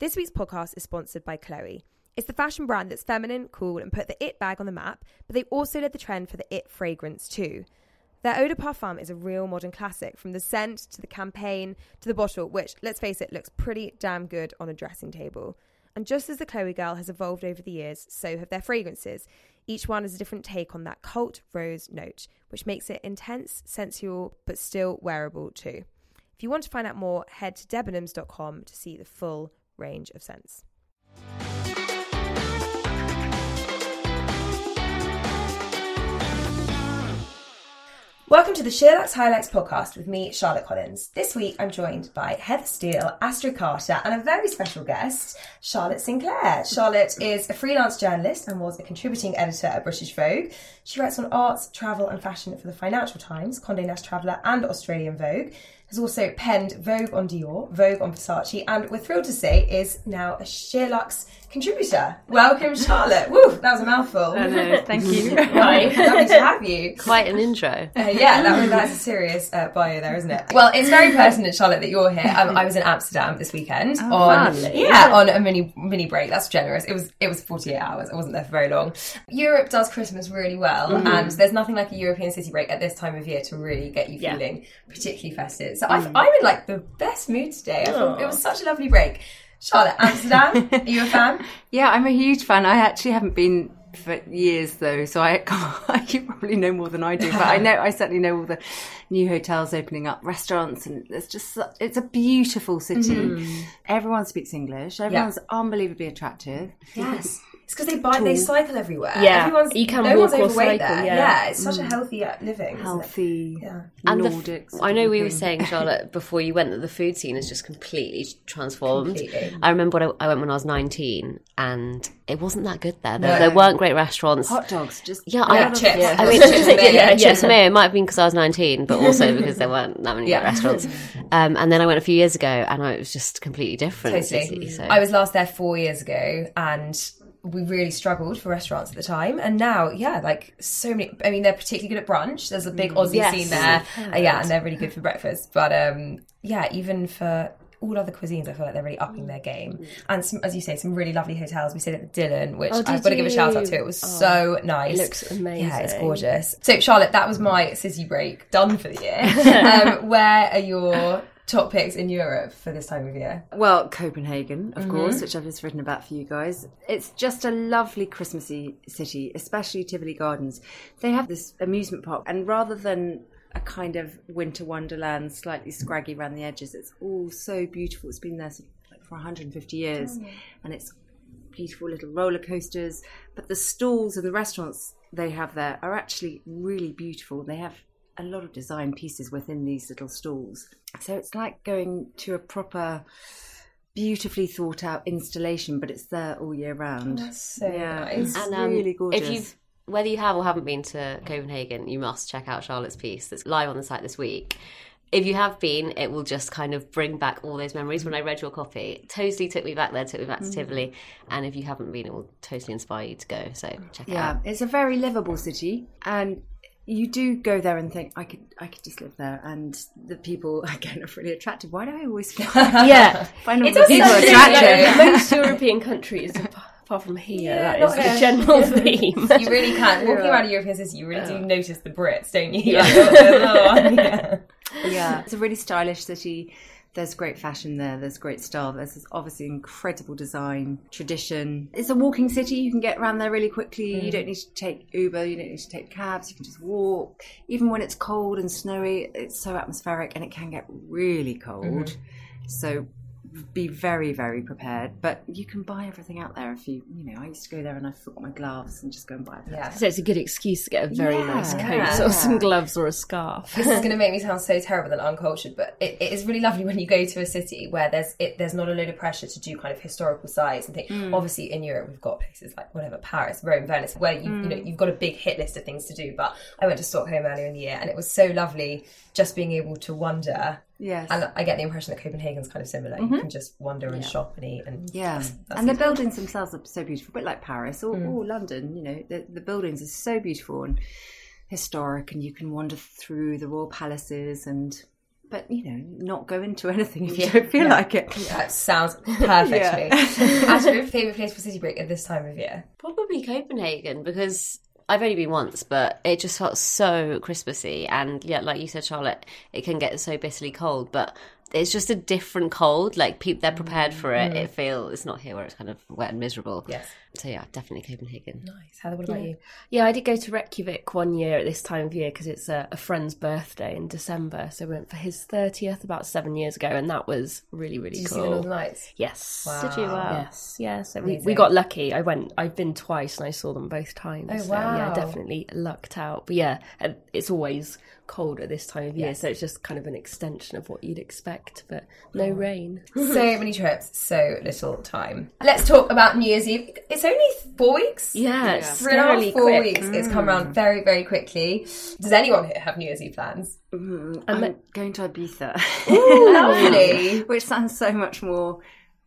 This week's podcast is sponsored by Chloe. It's the fashion brand that's feminine, cool, and put the it bag on the map, but they also led the trend for the it fragrance too. Their Eau de Parfum is a real modern classic, from the scent to the campaign to the bottle, which, let's face it, looks pretty damn good on a dressing table. And just as the Chloe girl has evolved over the years, so have their fragrances. Each one has a different take on that cult rose note, which makes it intense, sensual, but still wearable too. If you want to find out more, head to debenhams.com to see the full range of scents. Welcome to the SheerLuxe Highlights podcast with me, Charlotte Collins. This week I'm joined by Heather Steele, Astrid Carter, and a very special guest, Charlotte Sinclair. Charlotte is a freelance journalist and was a contributing editor at British Vogue. She writes on arts, travel, and fashion for the Financial Times, Condé Nast Traveller, and Australian Vogue. Has also penned Vogue on Dior, Vogue on Versace, and we're thrilled to say is now a SheerLuxe contributor. Welcome, Charlotte. Woo, that was a mouthful. I know, thank you. Right, lovely to have you. Quite an intro. Uh, yeah, that was, that's a serious uh, bio there, isn't it? Well, it's very pertinent, Charlotte, that you're here. Um, I was in Amsterdam this weekend Oh, on fun. yeah on a mini mini break. That's generous. It was it was 48 hours. I wasn't there for very long. Europe does Christmas really well, Mm-hmm. and there's nothing like a European city break at this time of year to really get you Yeah. feeling particularly festive. So I've, Mm. I'm in like the best mood today. I thought it was such a lovely break. Charlotte, Amsterdam, are you a fan? Yeah, I'm a huge fan. I actually haven't been for years though, so I you probably know more than I do. But I know I certainly know all the new hotels opening up, restaurants, and it's just it's a beautiful city. Everyone speaks English. Everyone's unbelievably attractive. Yes. It's because they buy, they cycle everywhere. Yeah, Everyone's, you can no walk one's or cycle, there. yeah. it's such a healthy uh, living. isn't it? Healthy, Yeah. And the Nordics. I know we were saying, Charlotte, before you went that the food scene has just completely transformed. Completely. I remember when I, I went when I was 19 and it wasn't that good there. There, No. there weren't great restaurants. hot dogs. Just Yeah, Yeah, I, chips. I mean, Chips and mayo. yeah, chips and mayo. It might have been because I was 19, but also because there weren't that many Yeah. great restaurants. Um, and then I went a few years ago and I, it was just completely different. Totally. city, so. I was last there four years ago and we really struggled for restaurants at the time. And now, yeah, like so many, I mean, they're particularly good at brunch. There's a big Aussie Yes. scene there. Uh, yeah, and they're really good for breakfast. But um, yeah, even for all other cuisines, I feel like they're really upping their game. And some, as you say, some really lovely hotels. We stayed at the Dylan, which Oh, I've got to give a shout out to. It was so nice. it looks amazing. Yeah, it's gorgeous. So, Charlotte, that was my city break done for the year. um, where are your top picks in Europe for this time of year? Well, Copenhagen, Mm-hmm. of course, which I've just written about for you guys. It's just a lovely Christmassy city, especially Tivoli Gardens. They have this amusement park, and rather than a kind of winter wonderland, slightly scraggy around the edges, it's all so beautiful. It's been there sort of like for 150 years, and it's beautiful little roller coasters. But the stalls and the restaurants they have there are actually really beautiful. They have a lot of design pieces within these little stalls. So it's like going to a proper, beautifully thought out installation, but it's there all year round. So yeah, nice. it's And um, really gorgeous. if you've whether you have or haven't been to Copenhagen, you must check out Charlotte's piece that's live on the site this week. If you have been, it will just kind of bring back all those memories. When I read your copy, it totally took me back there, took me back to Tivoli. And if you haven't been, it will totally inspire you to go. So check it yeah, out. it's a very livable city, and you do go there and think, I could, I could just live there, and the people again are really attractive. Why do I always feel? Yeah, find all It the people attractive? really- most European countries, ap- apart from here, Yeah, that not is the here. general theme. You really can't. Walking around a European city, you really do notice the Brits, don't you? Yeah. Like, oh, yeah. yeah, it's a really stylish city. There's great fashion there. There's great style. There's obviously incredible design, tradition. It's a walking city. You can get around there really quickly. You mm. don't need to take Uber. You don't need to take cabs. You can just walk. Even when it's cold and snowy, it's so atmospheric and it can get really cold. Mm-hmm. So be very, very prepared. But you can buy everything out there if you, you know, I used to go there and I forgot my gloves and just go and buy them. Yeah. So it's a good excuse to get a very Yeah. nice coat Yeah. or some gloves or a scarf. This is going to make me sound so terrible and uncultured, but it, it is really lovely when you go to a city where there's it, there's not a load of pressure to do kind of historical sites and things. Mm. Obviously, in Europe, we've got places like whatever Paris, Rome, Venice, where you you know mm. you've got a big hit list of things to do. But I went to Stockholm earlier in the year, and it was so lovely just being able to wander. Yes. And I get the impression that Copenhagen's kind of similar. You mm-hmm. can just wander and shop and eat, and Yeah, that's- that's and the it. buildings themselves are so beautiful, a bit like Paris or, or London. You know, the, the buildings are so beautiful and historic, and you can wander through the royal palaces and but you know, not go into anything if you don't feel like it. That sounds perfectly. Actually, your favourite place for city break at this time of year? Probably Copenhagen because I've only been once, but it just felt so Christmassy. And yeah, like you said, Charlotte, it can get so bitterly cold, but it's just a different cold. Like people, they're prepared for it. Mm. It feels it's not here where it's kind of wet and miserable. Yes. So yeah, definitely Copenhagen. Nice. Heather, what about you? Yeah, I did go to Reykjavik one year at this time of year because it's a, a friend's birthday in December. So we went for his 30th about seven years ago, and that was really, really Did you cool. see the Northern Lights? Yes. Wow. Did you? Wow. Yes, yeah. So we, we got lucky. I went. I've been twice, and I saw them both times. Oh, So, yeah, definitely lucked out. But yeah, it's always cold at this time of year, Yes. so it's just kind of an extension of what you'd expect, but no rain. so many trips, so little time. Let's talk about New Year's Eve. It's only four weeks. Yeah, it's Three and a half, scarily four quick. weeks. It's come around mm. very, very quickly. Does anyone here have New Year's Eve plans? Mm-hmm. I'm going to Ibiza. Lovely. Which sounds so much more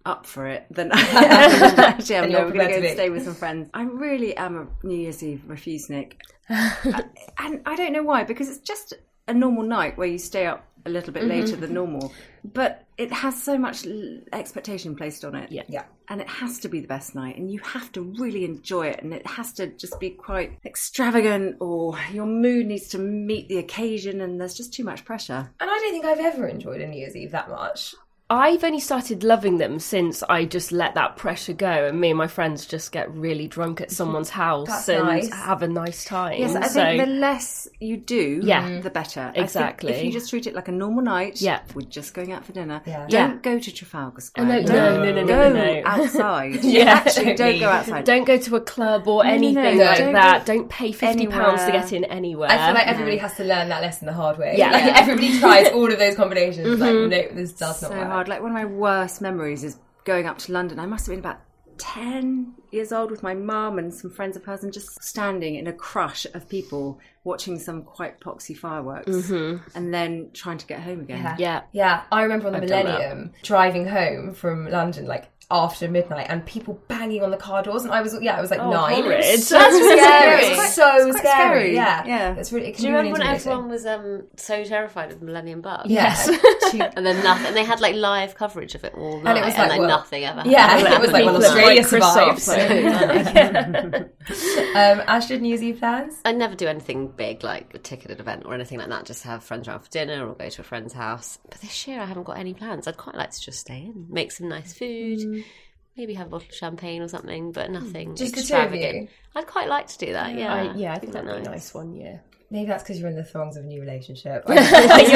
up for it than actually I'm Than you're no, we're going to go to and stay with some friends. I really am a New Year's Eve refusenik. And I don't know why, because it's just a normal night where you stay up a little bit later mm-hmm. than normal. But it has so much expectation placed on it. Yeah. Yeah. And it has to be the best night, and you have to really enjoy it, and it has to just be quite extravagant, or your mood needs to meet the occasion, and there's just too much pressure. And I don't think I've ever enjoyed a New Year's Eve that much. I've only started loving them since I just let that pressure go, and me and my friends just get really drunk at mm-hmm. someone's house That's and nice. have a nice time. Yes, I so, think the less you do, Yeah. Mm. the better. I think Exactly. if you just treat it like a normal night, Yeah. we're just going out for dinner. Yeah. Don't Yeah. go to Trafalgar uh, Square. no, don't no, no, no, no, go no, no. outside. Yeah. actually, don't go outside. don't go to a club or anything no, like don't that. Don't pay fifty pounds to get in anywhere. I feel like everybody has to learn that lesson the hard way. Yeah. Like Yeah. everybody tries all of those combinations. Like, mm-hmm. no, this does so not work. hard. Like one of my worst memories is going up to London. I must have been about ten years old with my mum and some friends of hers, and just standing in a crush of people watching some quite poxy fireworks, and then trying to get home again. Yeah. yeah. Yeah, I remember on the I've. Millennium driving home from London, like after midnight, and people banging on the car doors, and I was yeah, I was like nine. horrid. It's so That's scary. scary. It's It's so it's scary. scary. Yeah, Yeah. It's really. It Do you be really remember when everyone was um, so terrified of the Millennium Bug? Yes. And then nothing. And they had like live coverage of it all night, And it was like, then well- nothing ever. Yeah, happened. it was like, well, People at Australia Microsoft, survived. um, Astrid, New Year's Eve plans? I never do anything big like a ticketed event or anything like that. Just have friends around for dinner or go to a friend's house. But this year I haven't got any plans. I'd quite like to just stay in, make some nice food, maybe have a bottle of champagne or something, but nothing Just the two of extravagant. you? I'd quite like to do that. Yeah, I, yeah, I think that that'd be nice one year. Maybe that's because you're in the throngs of a new relationship. you're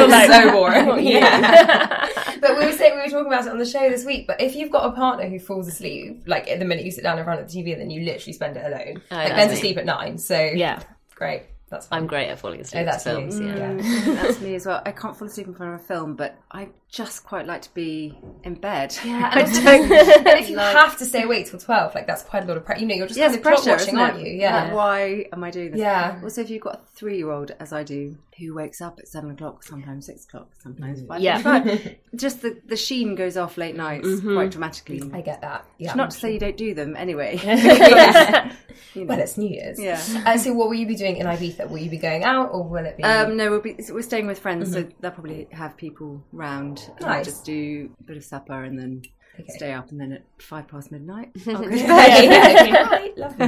so boring. Yeah. but we were saying we were talking about it on the show this week. But if you've got a partner who falls asleep, like at the minute you sit down in front of the TV, and then you literally spend it alone. Oh, like that's Ben's me. asleep at nine, so Yeah. great. That's fine. I'm great at falling asleep Oh, that's to films. you. Yeah. Yeah. That's me as well. I can't fall asleep in front of a film, but I just quite like to be in bed. Yeah, and and if you like- have to stay awake till twelve, like that's quite a lot of pressure. You know, you're just Yes, kind of pressure, watching, aren't you? Yeah. Why am I doing this? Yeah. Also, if you've got a three-year-old, as I do, who wakes up at seven o'clock, sometimes six o'clock, sometimes five. Yeah. o'clock, just the the sheen goes off late nights quite dramatically. I get that. Yeah. Not to say you don't do them anyway. Well, it's New Year's. Yeah. Uh, so, what will you be doing in Ibiza? Will you be going out, or will it be? Um, no, we'll be we're staying with friends, so they'll probably have people round. We'll Nice. just do a bit of supper and then Okay. stay up, and then at five past midnight. Lovely.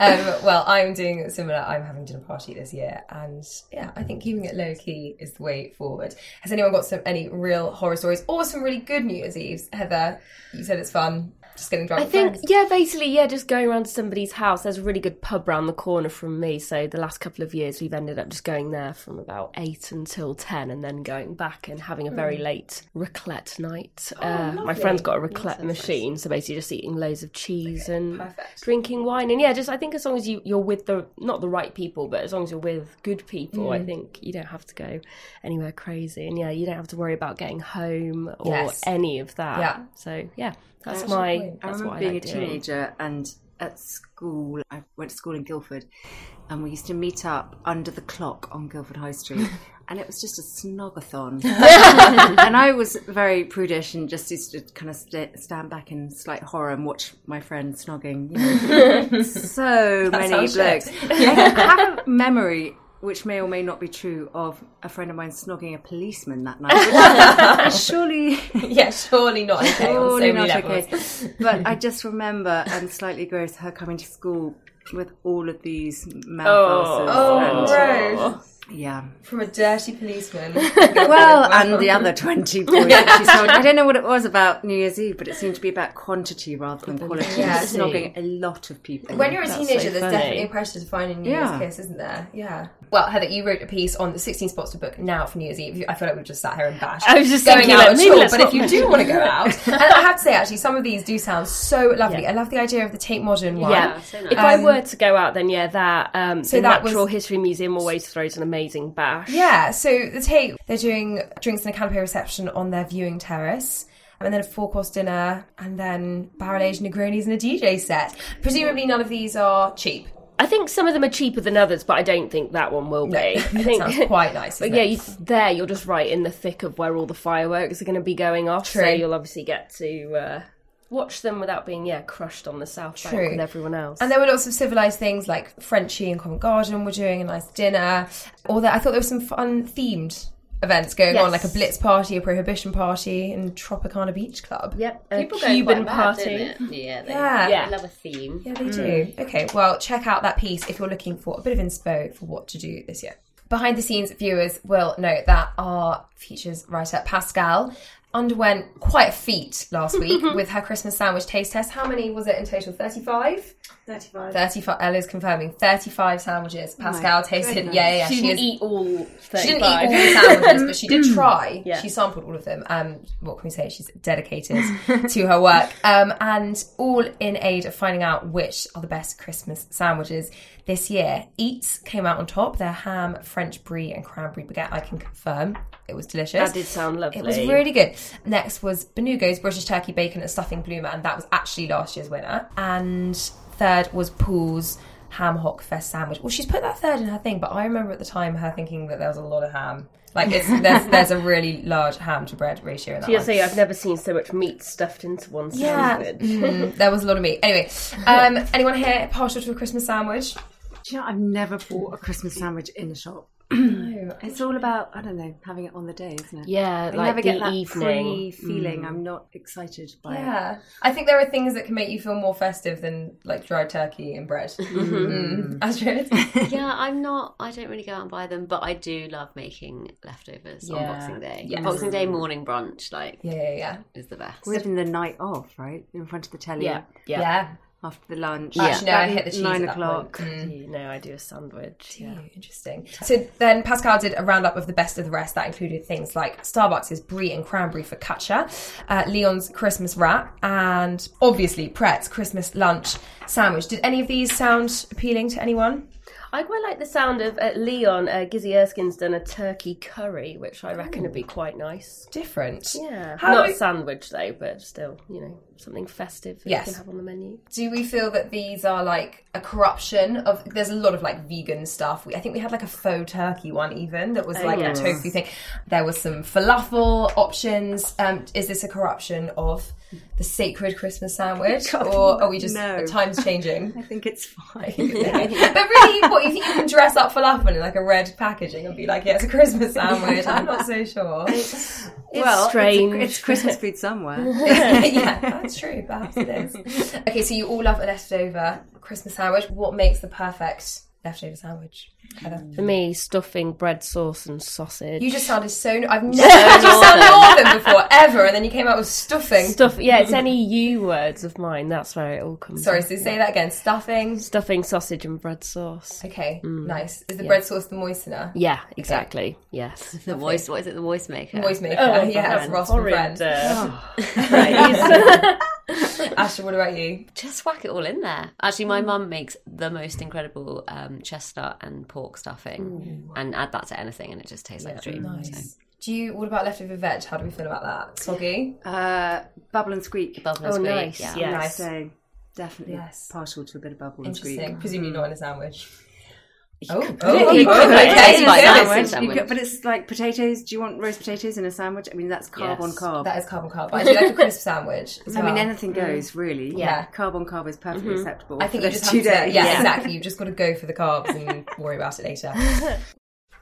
um, well, I'm doing similar. I'm having dinner party this year, and yeah, I think keeping it low key is the way forward. Has anyone got some any real horror stories or some really good New Year's Eves? Heather, you said it's fun, just getting drunk. I think, friends. yeah, basically, yeah, just going around to somebody's house. There's a really good pub round the corner from me. So the last couple of years, we've ended up just going there from about eight until ten, and then going back and having a very late raclette night. uh, my friend's got a raclette machine, so basically just eating loads of cheese and perfect. drinking wine. And yeah, just I think as long as you you're with the not the right people, but as long as you're with good people, I think you don't have to go anywhere crazy. And yeah, you don't have to worry about getting home or Yes. any of that. Yeah. So yeah, that's That's my. point. I remember being I a like doing. teenager and at school, I went to school in Guildford, and we used to meet up under the clock on Guildford High Street. And it was just a snogathon. and I was very prudish and just used to kind of st- stand back in slight horror and watch my friends snogging. You know. so many sounds blokes. shit. I have a memory which may or may not be true, of a friend of mine snogging a policeman that night. Surely, yeah, surely not okay so surely many not levels. okay. But I just remember, and slightly gross, her coming to school with all of these oh. mouth ulcers. Oh, and- gross. Yeah. From a dirty policeman. Well, and the other 20 boys that she told. I don't know what it was about New Year's Eve, but it seemed to be about quantity rather than quality. Yeah. Just snogging a lot of people. When you're a That's teenager, so there's funny. definitely a pressure to find a New Yeah. Year's kiss, isn't there? Yeah. Well, Heather, you wrote a piece on the 16 spots to book now for New Year's Eve. I feel like we've just sat here and bashed. I was just going thinking, out like, at maybe all, let's but if you do want to go out, and I have to say, actually, some of these do sound so lovely. Yeah. I love the idea of the Tate Modern one. Yeah. so nice. If I Um, were to go out, then yeah, that um, So the that was- Natural History Museum always throws an amazing bash. Yeah, so the Tate, they're doing drinks and a canapé reception on their viewing terrace. And then a four course dinner, and then barrel aged Negronis and a DJ set. Presumably, none of these are cheap. I think some of them are cheaper than others, but I don't think that one will be. I think sounds quite nice. But yeah, you, there you're just right in the thick of where all the fireworks are going to be going off. So you'll obviously get to uh, watch them without being yeah crushed on the south bank True. with everyone else. And there were lots of civilized things like Frenchie and Covent Garden were doing a nice dinner. Or that I thought there were some fun themed events going on, like a Blitz party, a Prohibition party, and Tropicana Beach Club. yep, a People Cuban quite mad, party. don't? Yeah, they, Yeah. Yeah. they love a theme. Yeah, they do. Mm. Okay, well, check out that piece if you're looking for a bit of inspo for what to do this year. Behind the scenes viewers will note that our features writer Pascal underwent quite a feat last week with her Christmas sandwich taste test. How many was it in total? 35? 35. 35. Ella's confirming 35 sandwiches. Pascal tasted. goodness. Yeah, yeah, yeah. She, She, didn't is eat all she didn't 35. eat all the sandwiches, but she did try. Yeah. She sampled all of them. Um, what can we say? She's dedicated to her work. Um, and all in aid of finding out which are the best Christmas sandwiches this year. Eats came out on top. Their ham, French brie, and cranberry baguette. I can confirm it was delicious. That did sound lovely. It was really good. Next was Benugo's British Turkey Bacon and Stuffing Bloomer. That was actually last year's winner. And third was Pool's Ham Hock Fest Sandwich. Well, she's put that third in her thing, but I remember at the time her thinking that there was a lot of ham. Like, it's, there's, there's a really large ham to bread ratio in that Yeah, one. say I've never seen so much meat stuffed into one Yeah, sandwich. Mm, there was a lot of meat. Anyway, um, anyone here partial to a Christmas sandwich? Do you know, I've never bought a Christmas sandwich in a shop. No. It's all about, I don't know, having it on the day, isn't it? Yeah, I like never the get that evening. free feeling. I'm not excited by it. Yeah, I think there are things that can make you feel more festive than like dried turkey and bread. Mm. Astrid? yeah, I'm not. I don't really go out and buy them, but I do love making leftovers on Boxing Day. Yes. Boxing Day morning brunch, like, Yeah, yeah, yeah. is the best. We're having the night off, right? In front of the telly Yeah, yeah. Yeah. After the lunch. Actually, no, I hit the cheese Nine at that o'clock. point. Mm. You know, I do a sandwich. Yeah. Interesting. So then Pascal did a roundup of the best of the rest. That included things like Starbucks' brie and cranberry focaccia, uh, Leon's Christmas wrap, and obviously Pret's Christmas lunch sandwich. Did any of these sound appealing to anyone? I quite like the sound of uh, Leon. Uh, Gizzy Erskine's done a turkey curry, which I reckon would be quite nice. Different. Yeah, How not a sandwich though, but still, you know, something festive that Yes. you can have on the menu. Do we feel that these are like a corruption of? There's a lot of like vegan stuff. We, I think we had like a faux turkey one even that was like yes. a tofu thing. There was some falafel options. Um, is this a corruption of the sacred Christmas sandwich, God, or are we just no. the times changing? I think it's fine. but really, what you think you can dress up falafel in like a red packaging and be like, yeah, it's a Christmas sandwich? I'm not so sure. well, strange. It's, it's Christmas food somewhere. yeah, that's true. Perhaps it is. Okay, so you all love a leftover Christmas sandwich. What makes the perfect leftover sandwich? Heather? For me, stuffing, bread sauce, and sausage. You just sounded so. I've never heard you sound northern before ever, and then you came out with stuffing. stuff. Yeah, it's any U words of mine. That's where it all comes. Sorry, from. so say that again. Stuffing. stuffing, sausage, and bread sauce. Okay, nice. Is the Yeah. bread sauce the moistener? Yeah, exactly. Yes. The voice, what is it? The voice maker. Voice maker. Oh, yeah, man, Ross from horrid, Friends. uh, Ashley, what about you? Just whack it all in there. Actually, my mum makes the most incredible um, chestnut and pork stuffing, and add that to anything, and it just tastes like a dream. Nice. Do you? What about leftover veg? How do we feel about that? Soggy. Uh, bubble and squeak. So, bubble and Oh, squeak, nice, yeah. yeah. Nice. So definitely Yes. partial to a bit of bubble and Interesting. squeak. Presumably not in a sandwich. Oh, You oh, could- you oh, could okay. put potatoes in Quite a nice sandwich. sandwich. Could- but it's like potatoes. Do you want roast potatoes in a sandwich? I mean, that's carb on carb. That is carb on carb. But I do like a crisp sandwich. as I mean, anything mm. goes really. Yeah. carb on carb is perfectly mm-hmm. acceptable. I think for you those just two have to, days. yeah, exactly. You've just got to go for the carbs and worry about it later.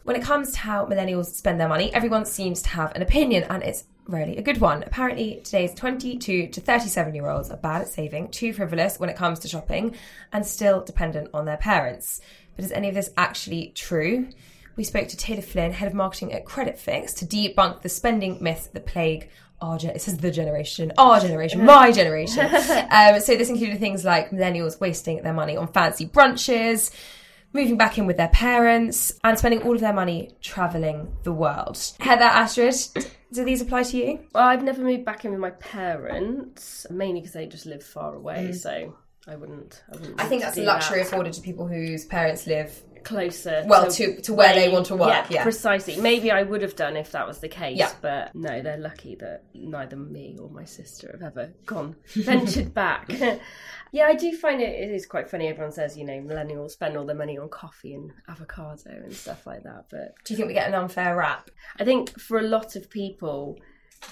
when it comes to how millennials spend their money, everyone seems to have an opinion, and it's rarely a good one. Apparently, today's 22 to 37 year olds are bad at saving, too frivolous when it comes to shopping, and still dependent on their parents. But is any of this actually true? We spoke to Taylor Flynn, head of marketing at Credit Fix, to debunk the spending myths that plague our gen- it says the generation, our generation, my generation. um, so this included things like millennials wasting their money on fancy brunches, moving back in with their parents, and spending all of their money traveling the world. Heather, Astrid, do these apply to you? Well, I've never moved back in with my parents, mainly because they just live far away. Mm. So I wouldn't. I, wouldn't I think that's a luxury that. afforded to people whose parents live closer. Well, to- to where they want to work, yeah. precisely. Maybe I would have done if that was the case. Yeah. but no, they're lucky that neither me or my sister have ever gone ventured back. yeah, I do find it. It is quite funny. Everyone says you know millennials spend all their money on coffee and avocado and stuff like that, but Do you think we get an unfair rap? I think for a lot of people,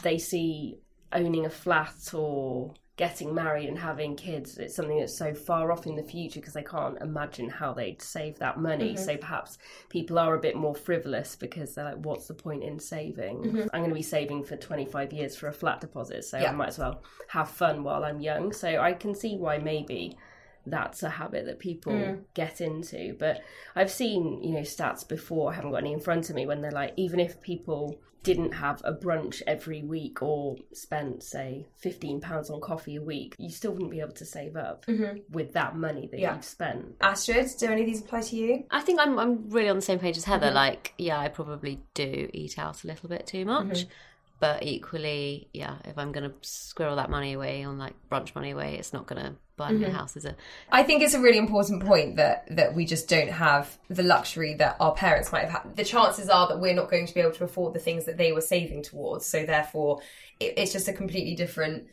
they see owning a flat or getting married and having kids it's something that's so far off in the future because they can't imagine how they'd save that money. Mm-hmm. So perhaps people are a bit more frivolous because they're like what's the point in saving? Mm-hmm. I'm going to be saving for 25 years for a flat deposit so Yeah. i might as well have fun while i'm young. So i can see why maybe that's a habit that people get into. But I've seen, you know, stats before, I haven't got any in front of me, when they're like, even if people didn't have a brunch every week or spent, say, £15 on coffee a week, you still wouldn't be able to save up with that money that Yeah. you've spent. Astrid, do any of these apply to you? I think I'm I'm really on the same page as Heather. Mm-hmm. Like, yeah, I probably do eat out a little bit too much. Mm-hmm. But equally, yeah, if I'm gonna squirrel that money away on like brunch money away, it's not gonna buy Mm-hmm. a house, is it? I think it's a really important point that that we just don't have the luxury that our parents might have had. The chances are that we're not going to be able to afford the things that they were saving towards. So therefore, it, it's just a completely different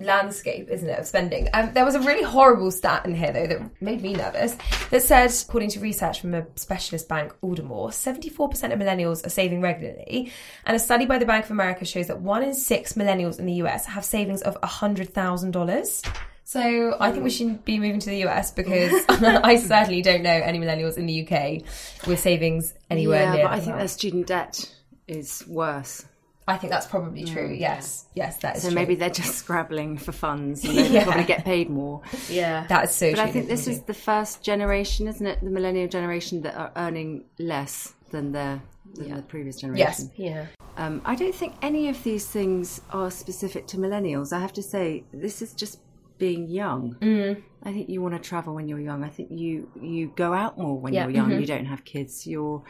landscape, isn't it, of spending? Um, there was a really horrible stat in here though that made me nervous. That said, according to research from a specialist bank, Aldermore, seventy-four percent of millennials are saving regularly, and a study by the Bank of America shows that one in six millennials in the US have savings of hundred thousand dollars. So I think we should be moving to the US because I certainly don't know any millennials in the UK with savings anywhere yeah, near. but I that. think their student debt is worse. I think that's probably true. Yes, yes, that is So true. maybe they're just scrabbling for funds and they Yeah. probably get paid more. Yeah. that is so But true. I think this is the first generation, isn't it? The millennial generation that are earning less than their than the previous generation. Yes. yeah. Um, I don't think any of these things are specific to millennials. I have to say, this is just being young. Mm. I think you want to travel when you're young. I think you you go out more when Yeah. you're young. Mm-hmm. You don't have kids. You're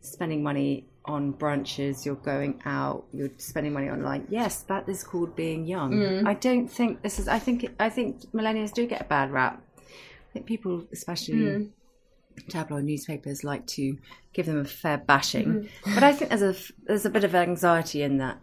spending money on brunches. You're going out. You're spending money online. Yes, that is called being young. Mm. I don't think this is. I think I think millennials do get a bad rap. I think people, especially mm. tabloid newspapers like to give them a fair bashing. Mm-hmm. But I think there's a there's a bit of anxiety in that.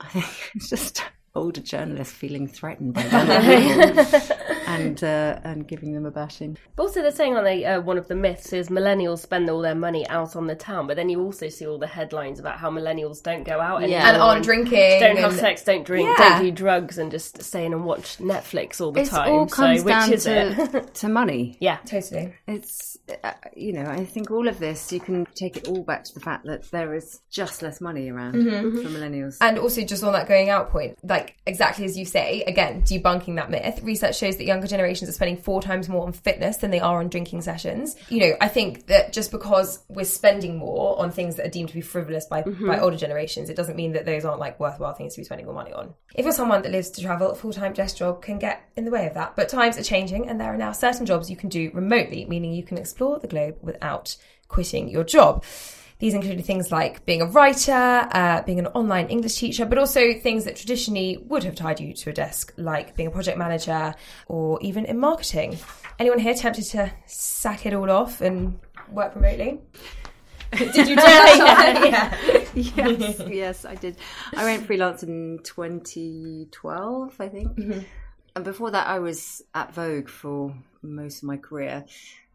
I think it's just older journalists feeling threatened by younger people and uh, and giving them a bashing. But also, they're saying on they, uh, one of the myths is millennials spend all their money out on the town, but then you also see all the headlines about how millennials don't go out anymore Yeah. and on drinking. don't have sex, don't drink, Yeah. don't do drugs, and just stay in and watch Netflix all the It time. all comes so, which down is it? to to money. yeah. Totally. It's uh, you know I think all of this you can take it all back to the fact that there is just less money around for millennials. And also, just on that going out point, like exactly as you say, again, debunking that myth, research shows that younger generations are spending four times more on fitness than they are on drinking sessions. You know, I think that just because we're spending more on things that are deemed to be frivolous by, mm-hmm. by older generations, it doesn't mean that those aren't like worthwhile things to be spending more money on. If you're someone that lives to travel, a full time desk job can get in the way of that. But times are changing, and there are now certain jobs you can do remotely, meaning you can explore the globe without quitting your job. These included things like being a writer, uh, being an online English teacher, but also things that traditionally would have tied you to a desk, like being a project manager or even in marketing. Anyone here tempted to sack it all off and work remotely? Did you dare? yeah. yes, yes, I did. I went freelance in 2012, I think. And before that, I was at Vogue for most of my career.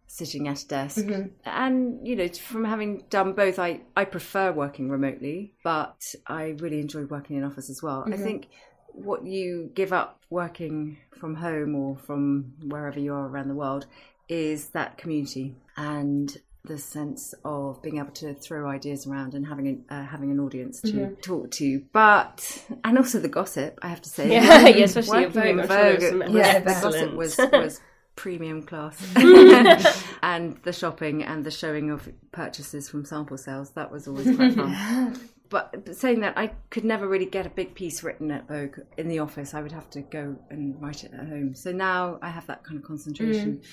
Sitting at a desk. And, you know, from having done both, I, I prefer working remotely, but I really enjoy working in office as well. I think what you give up working from home or from wherever you are around the world is that community and the sense of being able to throw ideas around and having an, uh, having an audience to talk to, but and also the gossip. I have to say, Yeah, yeah, especially in Vogue, yeah, the gossip was was premium class, and the shopping and the showing of purchases from sample sales that was always quite fun. But, but saying that, I could never really get a big piece written at Vogue in the office. I would have to go and write it at home. So now I have that kind of concentration. Mm.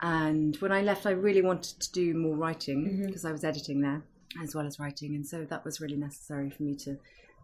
And when I left, I really wanted to do more writing mm-hmm. because I was editing there as well as writing. And so that was really necessary for me to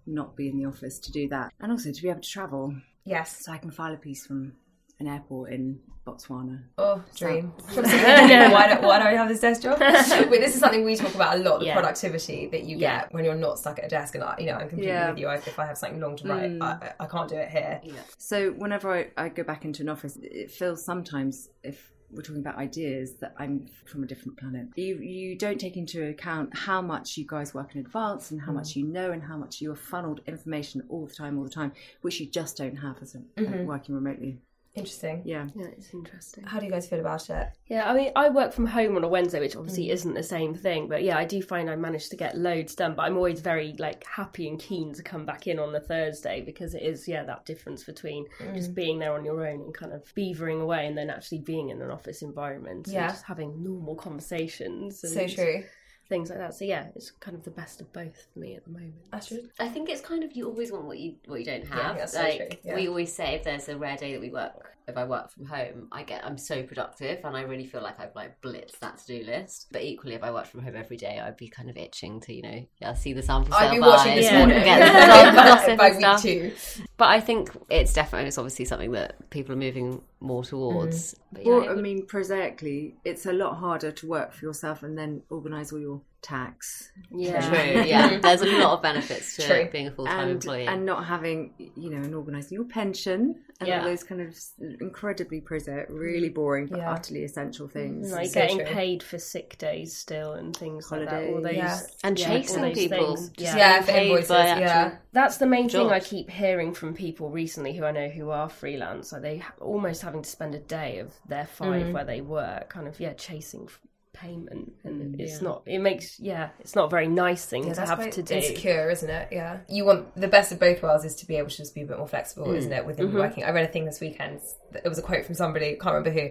not be in the office to do that. And also to be able to travel. Yes. So I can file a piece from an airport in Botswana. Oh, dream. why, don't, why don't I have this desk job? Wait, this is something we talk about a lot the Yeah. productivity that you Yeah. get when you're not stuck at a desk. And, I, you know, I'm completely Yeah. with you. I- If I have something long to write, I, I can't do it here. So whenever I, I go back into an office, it feels sometimes if we're talking about ideas that I'm from a different planet. You you don't take into account how much you guys work in advance and how much you know and how much you are funneled information all the time, all the time, which you just don't have as a, uh, working remotely. Interesting. Yeah. Yeah, it's interesting. How do you guys feel about it? Yeah, I mean, I work from home on a Wednesday, which obviously mm. isn't the same thing. But yeah, I do find I manage to get loads done. But I'm always very like happy and keen to come back in on the Thursday because it is yeah that difference between just mm. being there on your own and kind of beavering away, and then actually being in an office environment Yeah. and just having normal conversations. And So true. Things like that. So yeah, it's kind of the best of both for me at the moment. Astrid? I think it's kind of you always want what you what you don't have. that's so like true, yeah. we always say, if there's a rare day that we work, if I work from home, I get I'm so productive, and I really feel like I've like blitzed that to do list. But equally, if I worked from home every day, I'd be kind of itching to you know yeah see the sample. I'd be watching by- this morning. get the by week two. But I think it's definitely it's obviously something that people are moving more towards. Mm-hmm. But, yeah, Well, it I mean, prosaically, it's a lot harder to work for yourself and then organise all your tax Yeah, True, yeah. There's a lot of benefits to True. being a full time and employee. and not having you know and organising your pension and Yeah. all those kind of incredibly prosaic, really boring but Yeah. utterly essential things. like So getting true. paid for sick days still and things like that. All those Yeah. And chasing all people. Just Yeah. Yeah, for invoices. Yeah. actual- That's the main thing I keep hearing from people recently who I know who are freelance. Are they almost having to spend a day of their five mm. where they work, kind of yeah, chasing f- payment, and it's not. It makes yeah, it's not a very nice thing Yeah, to have to do. insecure, isn't it? Yeah. You want the best of both worlds is to be able to just be a bit more flexible, isn't mm. it, within mm-hmm. working. I read a thing this weekend. It was a quote from somebody, can't remember who,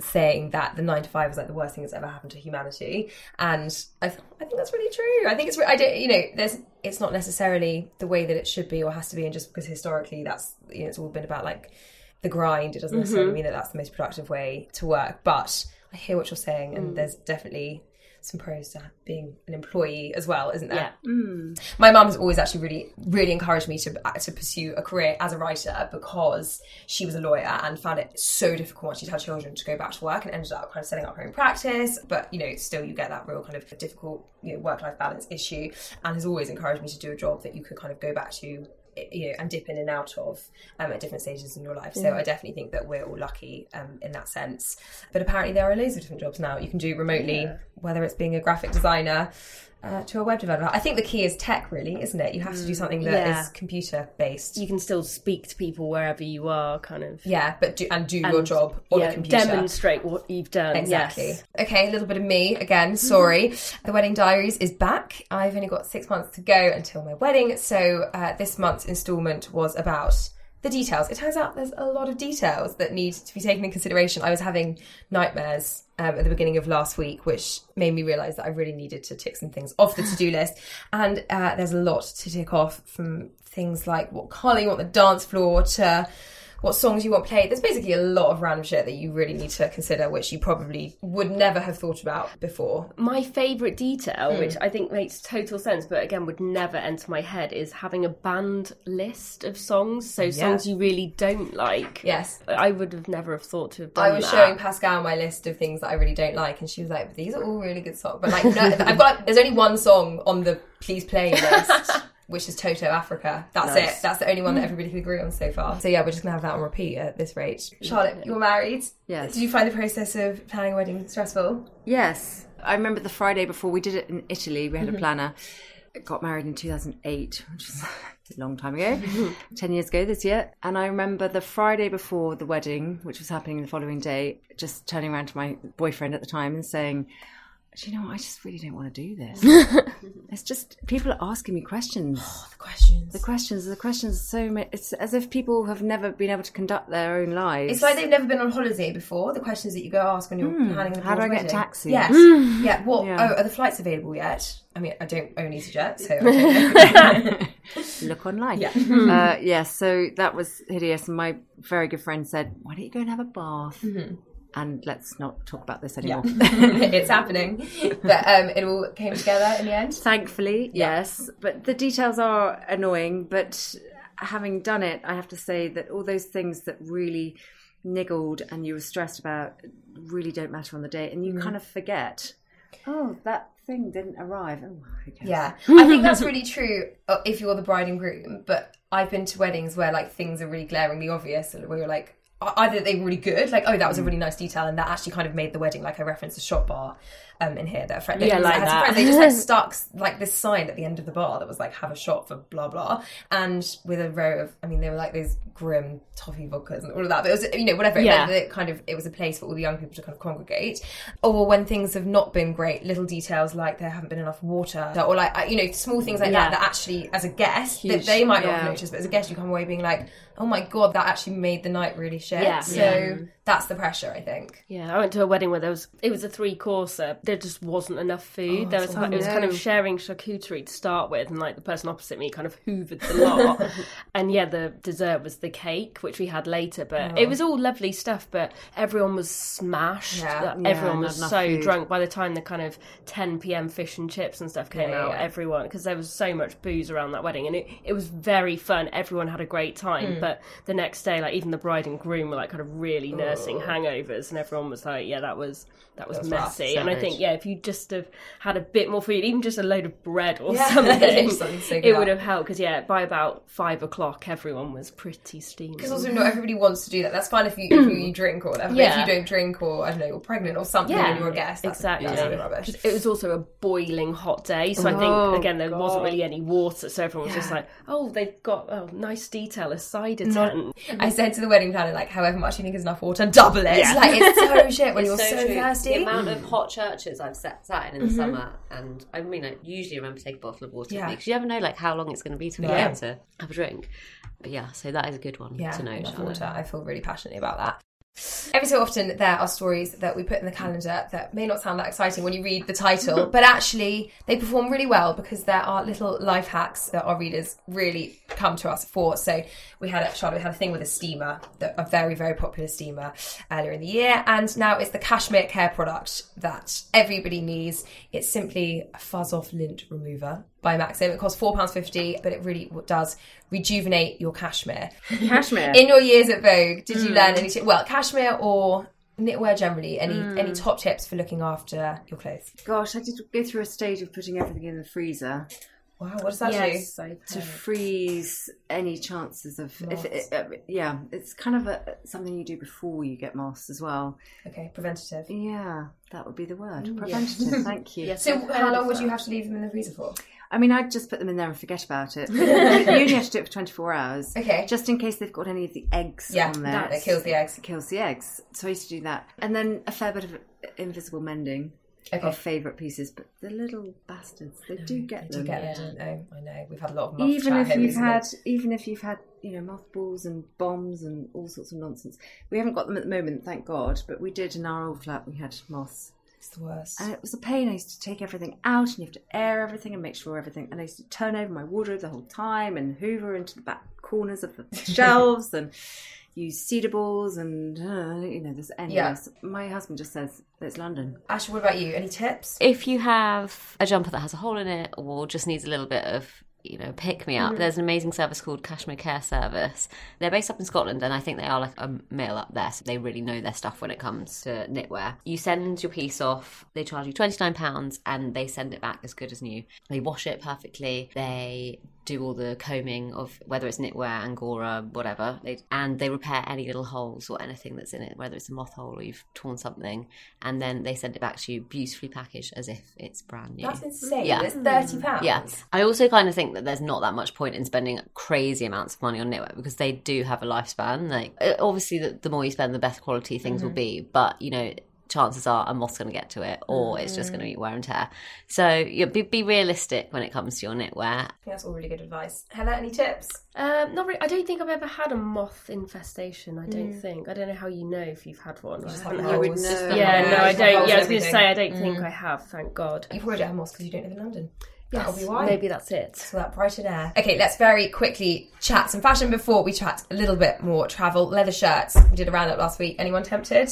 saying that the nine to five was like the worst thing that's ever happened to humanity. And I, th- I think that's really true. I think it's, re- I don't, you know, there's, it's not necessarily the way that it should be or has to be, and just because historically that's, you know, it's all been about like the grind. It doesn't mm-hmm. necessarily mean that that's the most productive way to work. But I hear what you're saying, and mm. there's definitely some pros to being an employee as well, isn't there? Yeah. Mm. My mum has always actually really, really encouraged me to uh, to pursue a career as a writer because she was a lawyer and found it so difficult once she'd had children to go back to work and ended up kind of setting up her own practice. But you know, still you get that real kind of difficult you know, work life balance issue, and has always encouraged me to do a job that you could kind of go back to. You know, and dip in and out of um, at different stages in your life. So I definitely think that we're all lucky um, in that sense. But apparently, there are loads of different jobs now you can do remotely, whether it's being a graphic designer, uh, to a web developer. I think the key is tech, really, isn't it? You have to do something that is Yeah. computer based. You can still speak to people wherever you are, kind of. Yeah, but do and do your job on yeah, a computer. Demonstrate what you've done. Exactly. Yes. Okay, a little bit of me again. Sorry. the Wedding Diaries is back. I've only got six months to go until my wedding. So uh, this month's instalment was about the details. It turns out there's a lot of details that need to be taken in consideration. I was having nightmares um, at the beginning of last week, which made me realise that I really needed to tick some things off the to do list. And uh, there's a lot to tick off from things like what colour you want the dance floor to what songs you want played. There's basically a lot of random shit that you really need to consider, which you probably would never have thought about before. My favourite detail, Hmm. which I think makes total sense, but again would never enter my head, is having a banned list of songs. So songs you really don't like. Yes. I would have never have thought to have done I was that. showing Pascal my list of things that I really don't like, and she was like, "These are all really good songs." But like, no, I've got like, there's only one song on the please play list which is Toto Africa. That's Nice. it. That's the only one that everybody can agree on so far. So yeah, we're just gonna have that on repeat at this rate. Charlotte, you're married. Yes. Did you find the process of planning a wedding stressful? Yes. I remember the Friday before we did it in Italy, we had Mm-hmm. a planner. Got married in 2008, which is a long time ago, 10 years ago this year. And I remember the Friday before the wedding, which was happening the following day, just turning around to my boyfriend at the time and saying, do you know what? I just really don't want to do this. it's just, people are asking me questions. The questions. The questions, the questions are so many. It's as if people have never been able to conduct their own lives. It's like they've never been on holiday before. The questions that you go ask when you're planning the how do I get a taxi? Yes. yeah. What? Yeah. Oh, are the flights available yet? I mean, I don't own EasyJet, so I don't know. look online. Yeah. uh, yeah, so that was hideous. My very good friend said, Why don't you go and have a bath? Mm-hmm. And let's not talk about this anymore. it's happening. But um, it all came together in the end. Thankfully, yes. But the details are annoying. But having done it, I have to say that all those things that really niggled and you were stressed about really don't matter on the day. And you kind of forget, oh, that thing didn't arrive. Oh? Yeah, I think that's really true uh, if you're the bride and groom. But I've been to weddings where like things are really glaringly obvious, and where you're like, either they were really good, like oh that was a really nice detail, and that actually kind of made the wedding. Like I referenced a shop bar um, in here that a friend, Yeah, like that. friends, they just like stuck like this sign at the end of the bar that was like have a shot for blah blah, and with a row of, I mean they were like those grim toffee vodkas and all of that, but it was you know whatever. It Yeah. meant that it kind of it was a place for all the young people to kind of congregate. Or when things have not been great, little details like there haven't been enough water, or like uh, you know small things like Yeah. that that actually as a guest that they might not yeah. have noticed, but as a guest you come away being like, oh my god, that actually made the night really shit. Yeah. So Yeah. that's the pressure, I think. Yeah, I went to a wedding where there was it was a three courser. There just wasn't enough food. Oh, there was that's it was kind of sharing charcuterie to start with, and like the person opposite me kind of hoovered the lot. and yeah, the dessert was the cake, which we had later. But it oh. was all lovely stuff. But everyone was smashed. Yeah. That- Yeah, everyone was so food. drunk by the time the kind of 10 p.m. fish and chips and stuff came Yeah, out. yeah. Everyone because there was so much booze around that wedding, and it it was very fun. Everyone had a great time. Hmm. But the next day, like even the bride and groom were like kind of really nursing hangovers, and everyone was like, "Yeah, that was that was, was rough. messy." And I think Savage. yeah, if you just have had a bit more food, even just a load of bread or Yeah. something, Something so it good. would have helped. Because yeah, by about five o'clock, everyone was pretty steaming. Because also not everybody wants to do that. That's fine if you if you drink or whatever. But if you don't drink or I don't know, you're pregnant or something Yeah, and you're a guest, that's, exactly. That's a bit rubbish. It was also a boiling hot day, so I Oh, think again there wasn't really any water, so everyone was just like, "Oh, they've got oh nice detail, a cider tent." I said to the wedding planner, like, however much you think is enough water, double it. Yeah. Like, it's so shit when It's you're so, true. thirsty. The amount of hot churches I've sat, sat in in the mm-hmm. summer, and I mean, I usually remember to take a bottle of water Yeah. because you never know like how long it's going to be till you get to have a drink. But yeah, so that is a good one yeah, to know. water. I feel really passionately about that. Every so often, there are stories that we put in the calendar that may not sound that exciting when you read the title, but actually they perform really well because there are little life hacks that our readers really come to us for. So we had a Charlotte, we had a thing with a steamer, a very very popular steamer earlier in the year, and now it's the cashmere care product that everybody needs. It's simply a fuzz off lint remover by Maxim. It costs four pounds fifty, but it really does rejuvenate your cashmere. Cashmere. In your years at Vogue, did you hmm. learn any? Well, cashmere or knitwear generally. Any hmm. any top tips for looking after your clothes? Gosh, I did go through a stage of putting everything in the freezer Wow, what does that Yes, do? I to freeze any chances of. If it, uh, yeah, it's kind of a, something you do before you get moths as well. Okay, preventative. Yeah, that would be the word. Mm, preventative. Thank you. Yes. So, how long would you have to leave them in the freezer for? I mean, I'd just put them in there and forget about it. you only have to do it for 24 hours. Okay. Just in case they've got any of the eggs Yeah, on there. that- that kills the eggs. It kills the eggs. So I used to do that. And then a fair bit of invisible mending Okay. of favourite pieces. But the little bastards, they do get Do them. get Yeah. them, don't they? I know. We've had a lot of moth even if you've had even if you've had you know mothballs and bombs and all sorts of nonsense we haven't got them at the moment thank god but we did in our old flat we had moths It's the worst. and it was a pain i used to take everything out and you have to air everything and make sure everything and i used to turn over my wardrobe the whole time and hoover into the back corners of the shelves and use cedar balls and uh, you know there's endless my husband just says it's london Ash, what about you? Any tips? If you have a jumper that has a hole in it or just needs a little bit of you know, pick me up. Mm-hmm. There's an amazing service called Cashmere Care Service. They're based up in Scotland, and I think they are like a mill up there, so they really know their stuff when it comes to knitwear. You send your piece off, they charge you £29, and they send it back as good as new. They wash it perfectly, they do all the combing of whether it's knitwear, angora, whatever, they, and they repair any little holes or anything that's in it, whether it's a moth hole or you've torn something, and then they send it back to you beautifully packaged as if it's brand new. That's insane. Yeah. It's thirty pounds. Yeah, I also kind of think that there's not that much point in spending crazy amounts of money on knitwear because they do have a lifespan. Like, uh, obviously, the, the more you spend, the better quality things will be. But you know, chances are a moth's going to get to it, or it's just going to mm. be wear and tear. So, yeah, be, be realistic when it comes to your knitwear. I think that's all really good advice. Heather, any tips? Um, not really. I don't think I've ever had a moth infestation. I don't mm. think. I don't know how you know if you've had one. Just like had would know. Yeah, Yeah, no, I don't. Yeah, I was going to say I don't think mm. I have. Thank God. You've don't have moss because you don't live in London. That'll Yes, be why. maybe that's it. So that brighter air. Okay, let's very quickly chat some fashion before we chat a little bit more travel. Leather shirts. We did a roundup last week. Anyone tempted?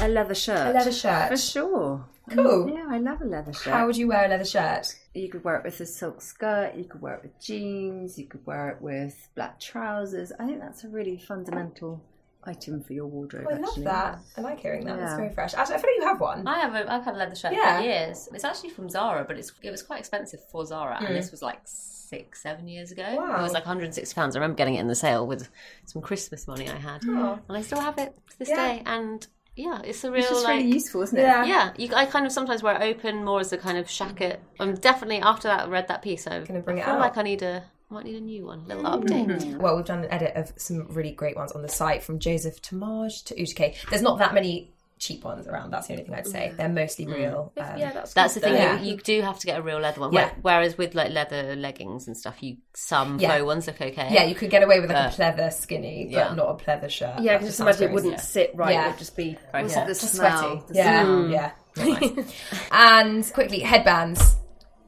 A leather shirt. A leather shirt. For sure. Cool. Yeah, I love a leather shirt. How would you wear a leather shirt? You could wear it with a silk skirt, you could wear it with jeans, you could wear it with black trousers. I think that's a really fundamental item for your wardrobe. Oh, I love actually. that. I like hearing that. That's Yeah. very fresh. Actually, I feel like you have one. I have a, I've had a leather shirt Yeah. for years. It's actually from Zara, but it's it was quite expensive for Zara, and hmm. this was like six, seven years ago. Wow. It was like 160 pounds. I remember getting it in the sale with some Christmas money I had, Oh. and I still have it to this Yeah. day. And yeah, it's a real It's just like. really useful, isn't it? Yeah. yeah, you, I kind of sometimes wear it open more as a kind of shacket. I'm definitely after that I read that piece. I'm Gonna bring I it feel out. like I need a I might need a new one, a little update. Well, we've done an edit of some really great ones on the site from Joseph Tamaj to Utique. There's not that many cheap ones around. That's the only thing I'd say. They're mostly real. Um, yeah, that's That's the thing. Yeah. You, you do have to get a real leather one. Yeah. Whereas with like leather leggings and stuff, you some Yeah. faux ones look okay. yeah, you could get away with like a Uh, pleather skinny, but yeah. not a pleather shirt. Yeah, I That can just sounds imagine it wouldn't sit right. Yeah. It would just be. Right. Also Yeah. the Just smell. sweaty. the Yeah, smell. yeah. Not nice. and quickly, headbands.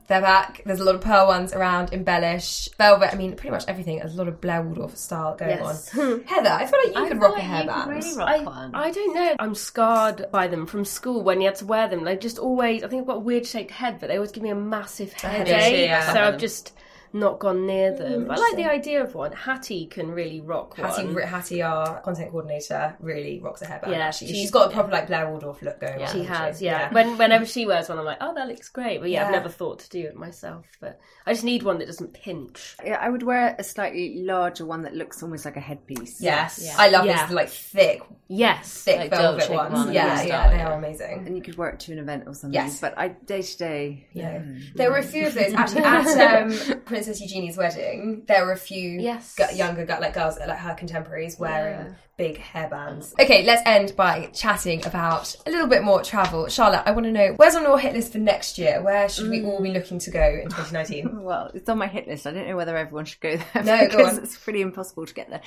They're back. There's a lot of pearl ones around, embellish, velvet. I mean, pretty much everything. There's a lot of Blair Waldorf style going Yes. on. Heather, I feel like you I could rock a like you could hairband. really rock I, one. I don't know. I'm scarred by them from school when you had to wear them. They just always. I think I've got a weird shaped head, but they always give me a massive headache, headache. yeah. So I've just not gone near them. But I like the idea of one. Hattie can really rock Hattie, one. Hattie, our content coordinator, really rocks a hairband. Yeah, actually. she's- she's got a proper like Blair Waldorf look going on. She hasn't has, yeah. When whenever she wears one, I'm like, oh, that looks great. But yeah, Yeah. I've never thought to do it myself. But I just need one that doesn't pinch. Yeah, I would wear a slightly larger one that looks almost like a headpiece. Yes, Yeah. I love Yeah. these like thick, Yes. thick Like velvet Dolce ones. Gabbana Yeah, style, yeah, they are amazing. And you could wear it to an event or something. Yes. But I day to day. Yeah. There were a few of those actually at um, Princess Eugenie's wedding. There were a few Yes. gu- younger gu- like girls, like her contemporaries, wearing big hairbands. Okay, let's end by chatting about a little bit more travel. Charlotte, I want to know where's on your hit list for next year. Where should we all be looking to go in 2019? Well, it's on my hit list. I don't know whether everyone should go there No, go because on. it's pretty impossible to get there.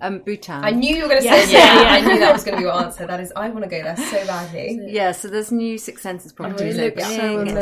Um, Bhutan. I knew you were going to Yeah. say Yeah, yeah. yeah. I knew that was going to be your answer. That is, I want to go there so badly. Yeah, so there's new Six Senses properties opening,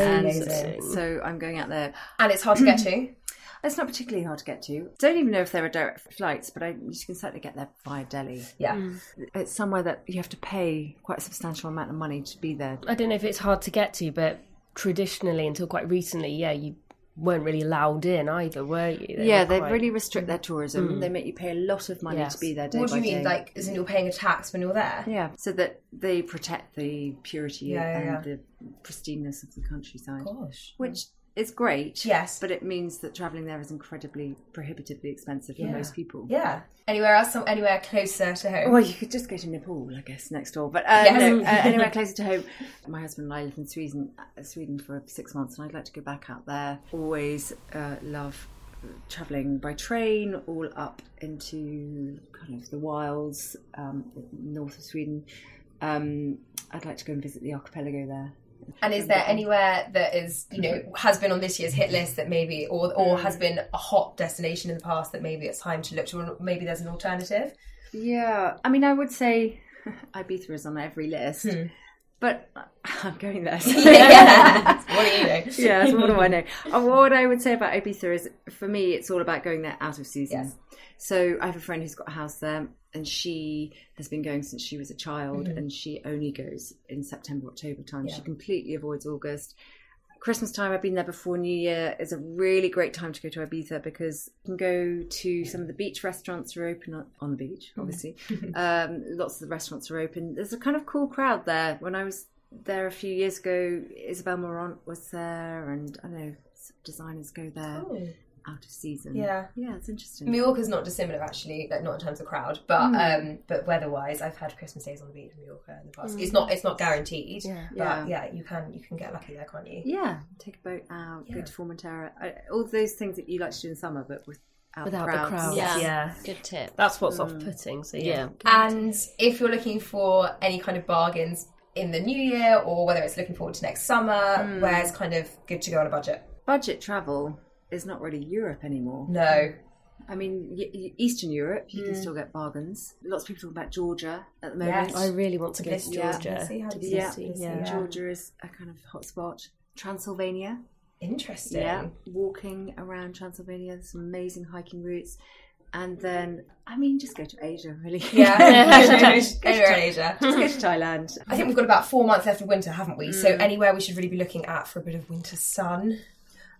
so so I'm going out there. And it's hard to get to. It's not particularly hard to get to. Don't even know if there are direct flights, but I, you can certainly get there via Delhi. Yeah. Mm. It's somewhere that you have to pay quite a substantial amount of money to be there. I don't know if it's hard to get to, but traditionally, until quite recently, yeah, you weren't really allowed in either, were you? They yeah, were they quite- really restrict their tourism. Mm. They make you pay a lot of money Yes. to be there day What do by you mean? day. Like, isn't you're paying a tax when you're there? yeah, so that they protect the purity Yeah, yeah, and the pristineness of the countryside, Gosh. which is great. Yes. but it means that traveling there is incredibly prohibitively expensive for most people. Yeah. Anywhere else? Some, anywhere closer to home? Well, you could just go to Nepal, I guess, next door. But uh, Yes. no, uh, anywhere closer to home. My husband and I live in Sweden, uh, Sweden for six months, and I'd like to go back out there. Always uh, love traveling by train, all up into kind of the wilds, um, north of Sweden. Um, I'd like to go and visit the archipelago there. And is there anywhere that is, you know, mm-hmm. has been on this year's hit list that maybe, or or mm. has been a hot destination in the past that maybe it's time to look to, or maybe there's an alternative? Yeah, I mean, I would say Ibiza is on every list, hmm. but I'm going there. so- yeah. what do you know? yeah, so what do I know? Uh, what I would say about Ibiza is, for me, it's all about going there out of season. Yes. So I have a friend who's got a house there, and she has been going since she was a child, Mm-hmm. and she only goes in September, October time. Yeah. She completely avoids August. Christmas time, I've been there before New Year, is a really great time to go to Ibiza because you can go to some of the beach restaurants are open on, the beach, Mm-hmm. obviously. um, lots of the restaurants are open. There's a kind of cool crowd there. When I was there a few years ago, Isabel Marant was there, and I know some designers go there. Out of season. Yeah. yeah, it's interesting. Mallorca's not dissimilar actually, like not in terms of crowd, but um, but weather-wise, I've had Christmas days on the beach in Mallorca in the past. It's not it's not guaranteed, Yeah. but Yeah. yeah. you can you can get lucky there, can't you? yeah, take a boat out, go to Formentera, uh, all those things that you like to do in summer, but without, Without crowds. the crowds. Yeah. Yeah. Good tip. That's what's off putting. So yeah. And if you're looking for any kind of bargains in the new year, or whether it's looking forward to next summer, where's kind of good to go on a budget? Budget travel is not really Europe anymore. No, I mean, y- y- Eastern Europe, you can mm. still get bargains. Lots of people talk about Georgia at the moment. Yes. I really want to go to Georgia. publicity, how To Yeah, yeah. Georgia is a kind of hotspot. Transylvania, interesting. yeah, walking around Transylvania, there's some amazing hiking routes. And then, I mean, just go to Asia, really. Yeah, anywhere in Asia. just go to Thailand. I think we've got about four months left of winter, haven't we? So mm. anywhere we should really be looking at for a bit of winter sun.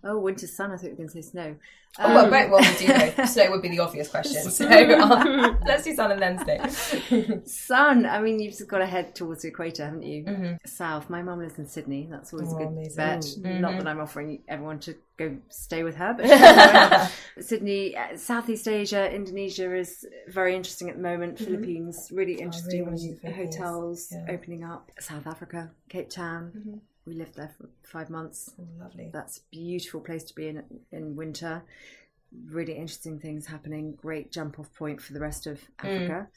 Oh, winter sun, I thought you were going to say snow. Oh, well, um, right, well, we do know. Snow would be the obvious question. So uh, let's do sun and then snow. Sun, I mean, you've just got to head towards the equator, haven't you? Mm-hmm. South. My mum lives in Sydney. That's always Oh, a good amazing. bet. Mm-hmm. Not that I'm offering everyone to go stay with her, but Sydney, uh, Southeast Asia, Indonesia is very interesting at the moment. Mm-hmm. Philippines, really interesting wanna do the Philippines. hotels Yeah. opening up. South Africa, Cape Town. We lived there for five months. Lovely. That's a beautiful place to be in in winter. Really interesting things happening. Great jump off point for the rest of Africa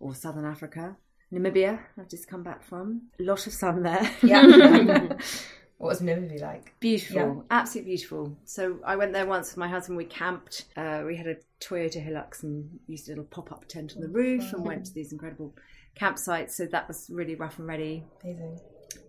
or Southern Africa. Namibia, I've just come back from. A lot of sun there. Yeah. what was Namibia like? beautiful, absolutely beautiful. So I went there once with my husband. We camped. Uh, we had a Toyota Hilux and used a little pop up tent on the roof and went to these incredible campsites. So that was really rough and ready. Amazing.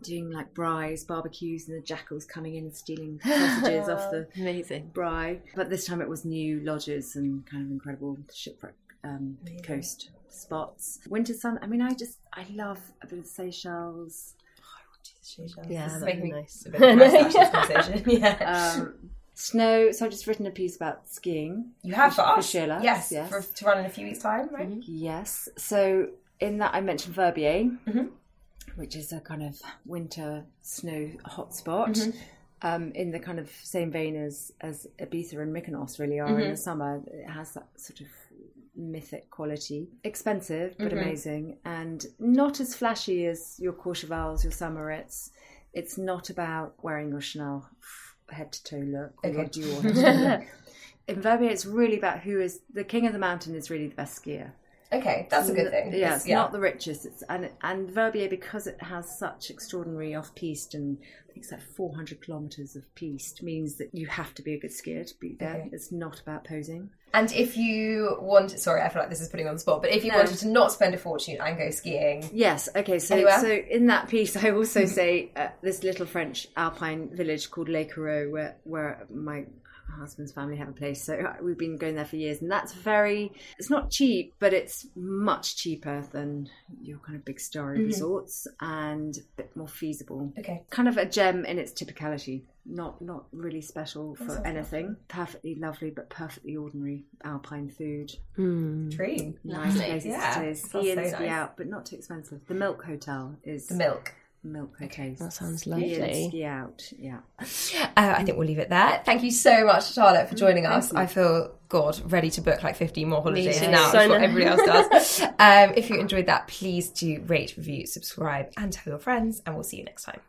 Doing like braais, barbecues, and the jackals coming in and stealing sausages off the Amazing. braai, but this time it was new lodges and kind of incredible shipwreck um, coast spots. Winter sun. I mean, I just I love a bit of Seychelles. Yeah, This that'd making be me nice. a bit depressed, actually, this conversation. Yeah. Um, snow. So I've just written a piece about skiing. You have for for us? SheerLuxe, Yes, yes. For, to run in a few weeks' time, right? Yes. So in that I mentioned Verbier, Mm-hmm. Which is a kind of winter snow hotspot. Mm-hmm. Um, in the kind of same vein as as Ibiza and Mykonos really are Mm-hmm. in the summer, it has that sort of mythic quality. Expensive but Mm-hmm. amazing, and not as flashy as your Courchevels, your Summits. It's not about wearing your Chanel head to toe look or your Dior head to toe look. In Verbier, it's really about who is the king of the mountain is really the best skier. Okay, that's a good thing. Yeah, It's- it's not the richest. It's and and Verbier because it has such extraordinary off piste and I think it's like 400 kilometers of piste means that you have to be a good skier to be there. Okay. It's not about posing. And if you want, sorry, I feel like this is putting you on the spot, but if you No. wanted to not spend a fortune and go skiing, Yes. Okay. So Anywhere? so in that piece, I also say uh, this little French alpine village called Les Carroz, where where my husband's family have a place. So uh, we've been going there for years, and that's very. It's not cheap, but it's much cheaper than your kind of big starry resorts, and a bit more feasible. okay, Kind of a gem in its typicality. Not not really special for anything. Perfectly lovely, but perfectly ordinary alpine food. dream. Nice places Yeah, to sounds ski in, so ski nice. out, but not too expensive. The Milk Hotel is The milk. Milk Hotel. That sounds lovely. ski out. Yeah. Uh, I think we'll leave it there. Thank you so much, Charlotte, for joining us. I feel, God, ready to book like 15 more holidays now. So what everybody else does. um, if you enjoyed that, please do rate, review, subscribe, and tell your friends, and we'll see you next time.